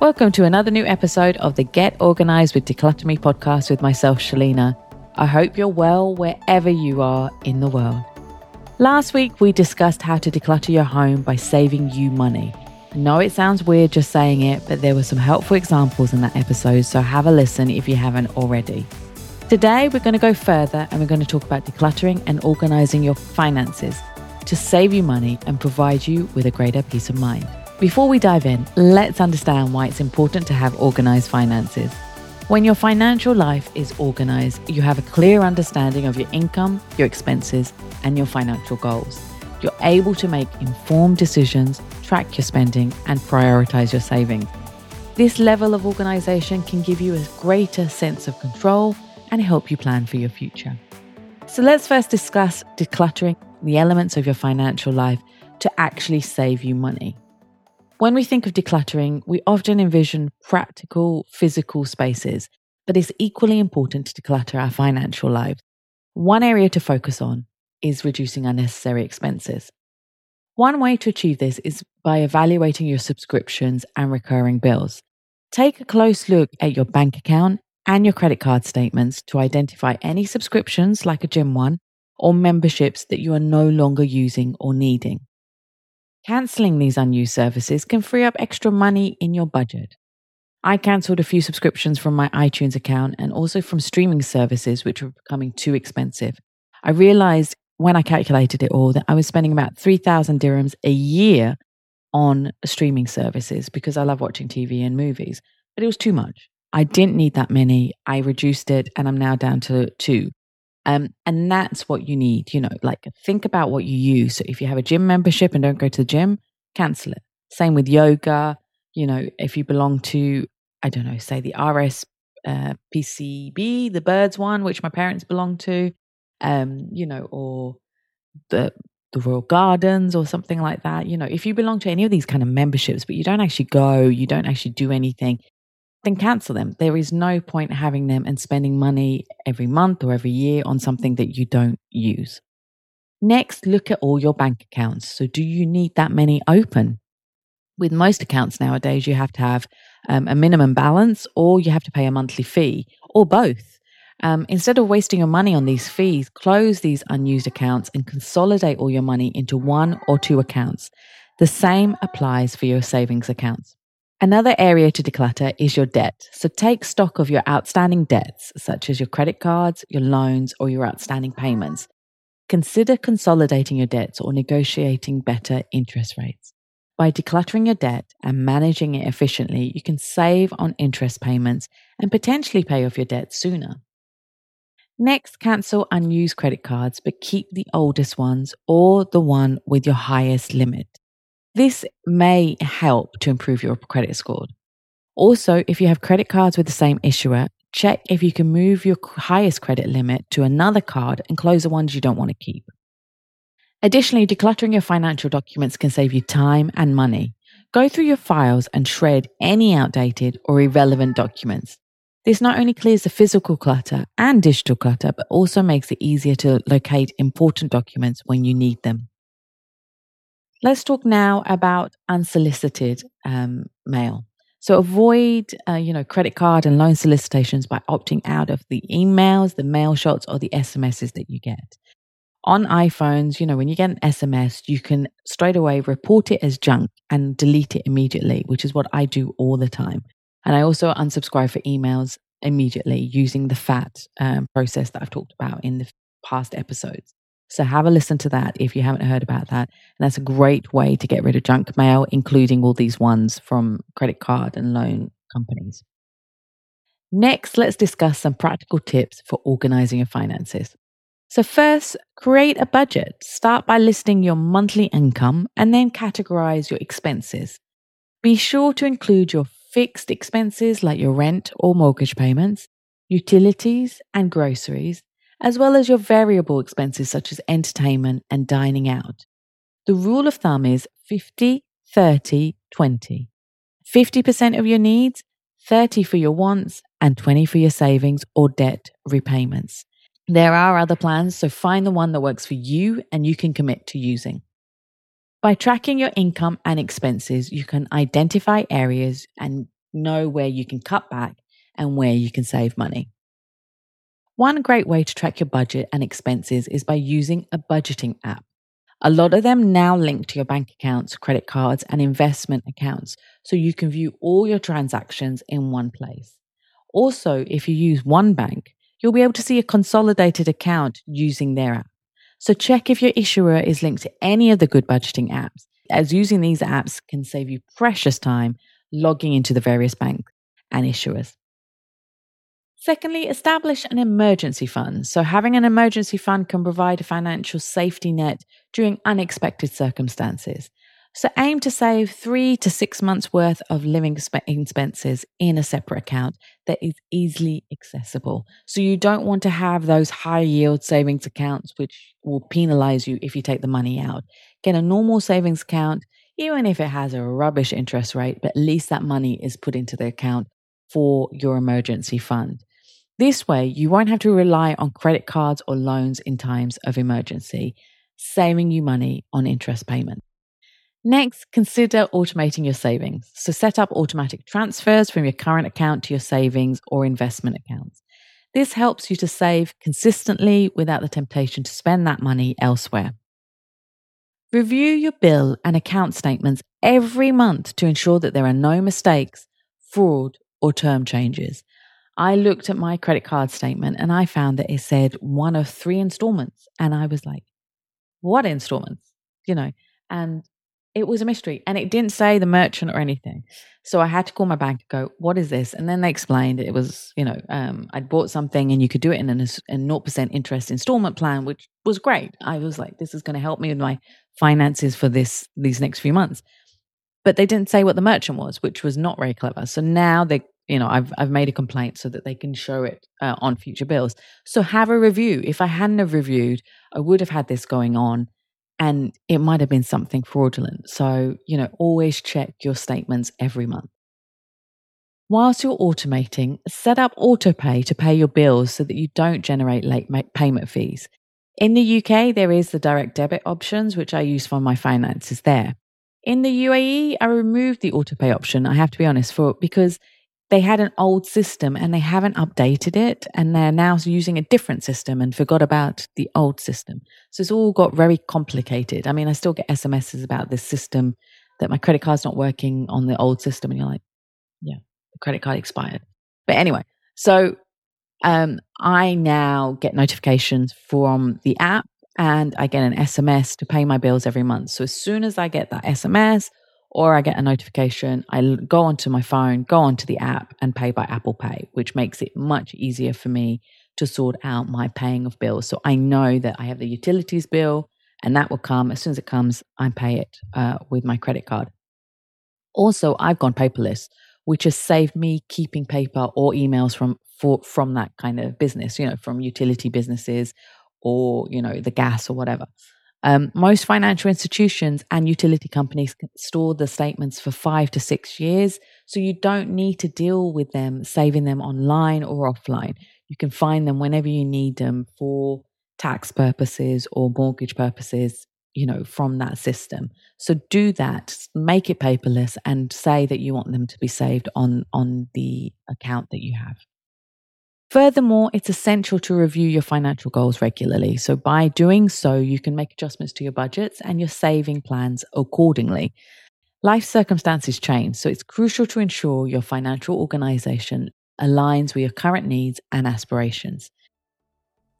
Welcome to another new episode of the Get Organized with Decluttr Me podcast with myself, Shelina. I hope you're well wherever you are in the world. Last week, we discussed how to declutter your home by saving you money. I know it sounds weird just saying it, but there were some helpful examples in that episode, so have a listen if you haven't already. Today, we're going to go further and we're going to talk about decluttering and organizing your finances to save you money and provide you with a greater peace of mind. Before we dive in, let's understand why it's important to have organized finances. When your financial life is organized, you have a clear understanding of your income, your expenses, and your financial goals. You're able to make informed decisions, track your spending, and prioritize your savings. This level of organization can give you a greater sense of control and help you plan for your future. So let's first discuss decluttering the elements of your financial life to actually save you money. When we think of decluttering, we often envision practical, physical spaces, but it's equally important to declutter our financial lives. One area to focus on is reducing unnecessary expenses. One way to achieve this is by evaluating your subscriptions and recurring bills. Take a close look at your bank account and your credit card statements to identify any subscriptions, like a gym one, or memberships that you are no longer using or needing. Cancelling these unused services can free up extra money in your budget. I cancelled a few subscriptions from my iTunes account and also from streaming services, which were becoming too expensive. I realized when I calculated it all that I was spending about 3,000 dirhams a year on streaming services because I love watching TV and movies, but it was too much. I didn't need that many. I reduced it and I'm now down to two. Um, and that's what you need, you know, like think about what you use. So if you have a gym membership and don't go to the gym, cancel it. Same with yoga. You know, if you belong to, I don't know, say the RS uh, PCB, the birds one, which my parents belong to, um, you know, or the the Royal Gardens or something like that. You know, if you belong to any of these kind of memberships, but you don't actually go, you don't actually do anything, then cancel them. There is no point having them and spending money every month or every year on something that you don't use. Next, look at all your bank accounts. So, do you need that many open? With most accounts nowadays, you have to have um, a minimum balance or you have to pay a monthly fee or both. Um, instead of wasting your money on these fees, close these unused accounts and consolidate all your money into one or two accounts. The same applies for your savings accounts. Another area to declutter is your debt. So take stock of your outstanding debts, such as your credit cards, your loans, or your outstanding payments. Consider consolidating your debts or negotiating better interest rates. By decluttering your debt and managing it efficiently, you can save on interest payments and potentially pay off your debt sooner. Next, cancel unused credit cards, but keep the oldest ones or the one with your highest limit. This may help to improve your credit score. Also, if you have credit cards with the same issuer, check if you can move your highest credit limit to another card and close the ones you don't want to keep. Additionally, decluttering your financial documents can save you time and money. Go through your files and shred any outdated or irrelevant documents. This not only clears the physical clutter and digital clutter, but also makes it easier to locate important documents when you need them. Let's talk now about unsolicited um, mail. So avoid, uh, you know, credit card and loan solicitations by opting out of the emails, the mail shots, or the SMSs that you get. On iPhones, you know, when you get an SMS, you can straight away report it as junk and delete it immediately, which is what I do all the time. And I also unsubscribe for emails immediately using the FAT um, process that I've talked about in the past episodes. So have a listen to that if you haven't heard about that. And that's a great way to get rid of junk mail, including all these ones from credit card and loan companies. Next, let's discuss some practical tips for organizing your finances. So, first, create a budget. Start by listing your monthly income and then categorize your expenses. Be sure to include your fixed expenses like your rent or mortgage payments, utilities and groceries, as well as your variable expenses such as entertainment and dining out. The rule of thumb is 50, 30, 20. 50% of your needs, 30 for your wants, and 20 for your savings or debt repayments. There are other plans, so find the one that works for you and you can commit to using. By tracking your income and expenses, you can identify areas and know where you can cut back and where you can save money. One great way to track your budget and expenses is by using a budgeting app. A lot of them now link to your bank accounts, credit cards, and investment accounts, so you can view all your transactions in one place. Also, if you use one bank, you'll be able to see a consolidated account using their app. So check if your issuer is linked to any of the good budgeting apps, as using these apps can save you precious time logging into the various banks and issuers. Secondly, establish an emergency fund. So, having an emergency fund can provide a financial safety net during unexpected circumstances. So aim to save three to six months worth of living expenses in a separate account that is easily accessible. So you don't want to have those high yield savings accounts, which will penalize you if you take the money out. Get a normal savings account, even if it has a rubbish interest rate, but at least that money is put into the account for your emergency fund. This way, you won't have to rely on credit cards or loans in times of emergency, saving you money on interest payments. Next, consider automating your savings. So set up automatic transfers from your current account to your savings or investment accounts. This helps you to save consistently without the temptation to spend that money elsewhere. Review your bill and account statements every month to ensure that there are no mistakes, fraud, or term changes. I looked at my credit card statement and I found that it said one of three installments. And I was like, what installments? You know, and it was a mystery and it didn't say the merchant or anything. So I had to call my bank and go, what is this? And then they explained it was, you know, um, I'd bought something and you could do it in an, a 0% interest installment plan, which was great. I was like, this is going to help me with my finances for this, these next few months. But they didn't say what the merchant was, which was not very clever. So now they, you know, I've, I've made a complaint so that they can show it uh, on future bills. So have a review. If I hadn't have reviewed, I would have had this going on and it might have been something fraudulent. So, you know, always check your statements every month. Whilst you're automating, set up autopay to pay your bills so that you don't generate late payment fees. In the UK, there is the direct debit options, which I use for my finances there. In the UAE, I removed the autopay option, I have to be honest, for because they had an old system and they haven't updated it and they're now using a different system and forgot about the old system. So it's all got very complicated. I mean, I still get SMSs about this system that my credit card's not working on the old system and you're like, yeah, the credit card expired. But anyway, so um, I now get notifications from the app and I get an SMS to pay my bills every month. So as soon as I get that SMS or I get a notification, I go onto my phone, go onto the app and pay by Apple Pay, which makes it much easier for me to sort out my paying of bills. So I know that I have the utilities bill and that will come as soon as it comes, I pay it uh, with my credit card. Also, I've gone paperless, which has saved me keeping paper or emails from for, from that kind of business, you know, from utility businesses or, you know, the gas or whatever. Um, most financial institutions and utility companies store the statements for five to six years. So you don't need to deal with them, saving them online or offline. You can find them whenever you need them for tax purposes or mortgage purposes, you know, from that system. So do that, make it paperless and say that you want them to be saved on, on the account that you have. Furthermore, it's essential to review your financial goals regularly. So, by doing so, you can make adjustments to your budgets and your saving plans accordingly. Life circumstances change, so it's crucial to ensure your financial organization aligns with your current needs and aspirations.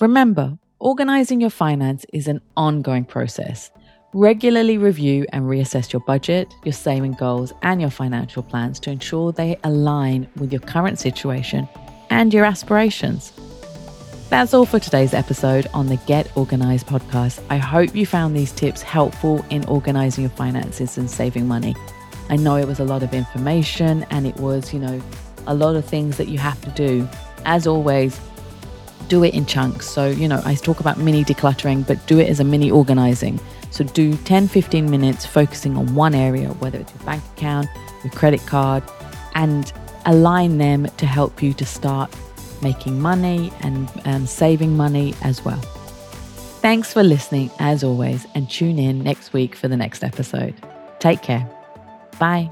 Remember, organizing your finance is an ongoing process. Regularly review and reassess your budget, your saving goals, and your financial plans to ensure they align with your current situation and your aspirations. That's all for today's episode on the Get Organized podcast. I hope you found these tips helpful in organizing your finances and saving money. I know it was a lot of information and it was, you know, a lot of things that you have to do. As always, do it in chunks. So, you know, I talk about mini decluttering, but do it as a mini organizing. So, do 10 15 minutes focusing on one area, whether it's your bank account, your credit card, and align them to help you to start making money and um, saving money as well. Thanks for listening, as always, and tune in next week for the next episode. Take care. Bye.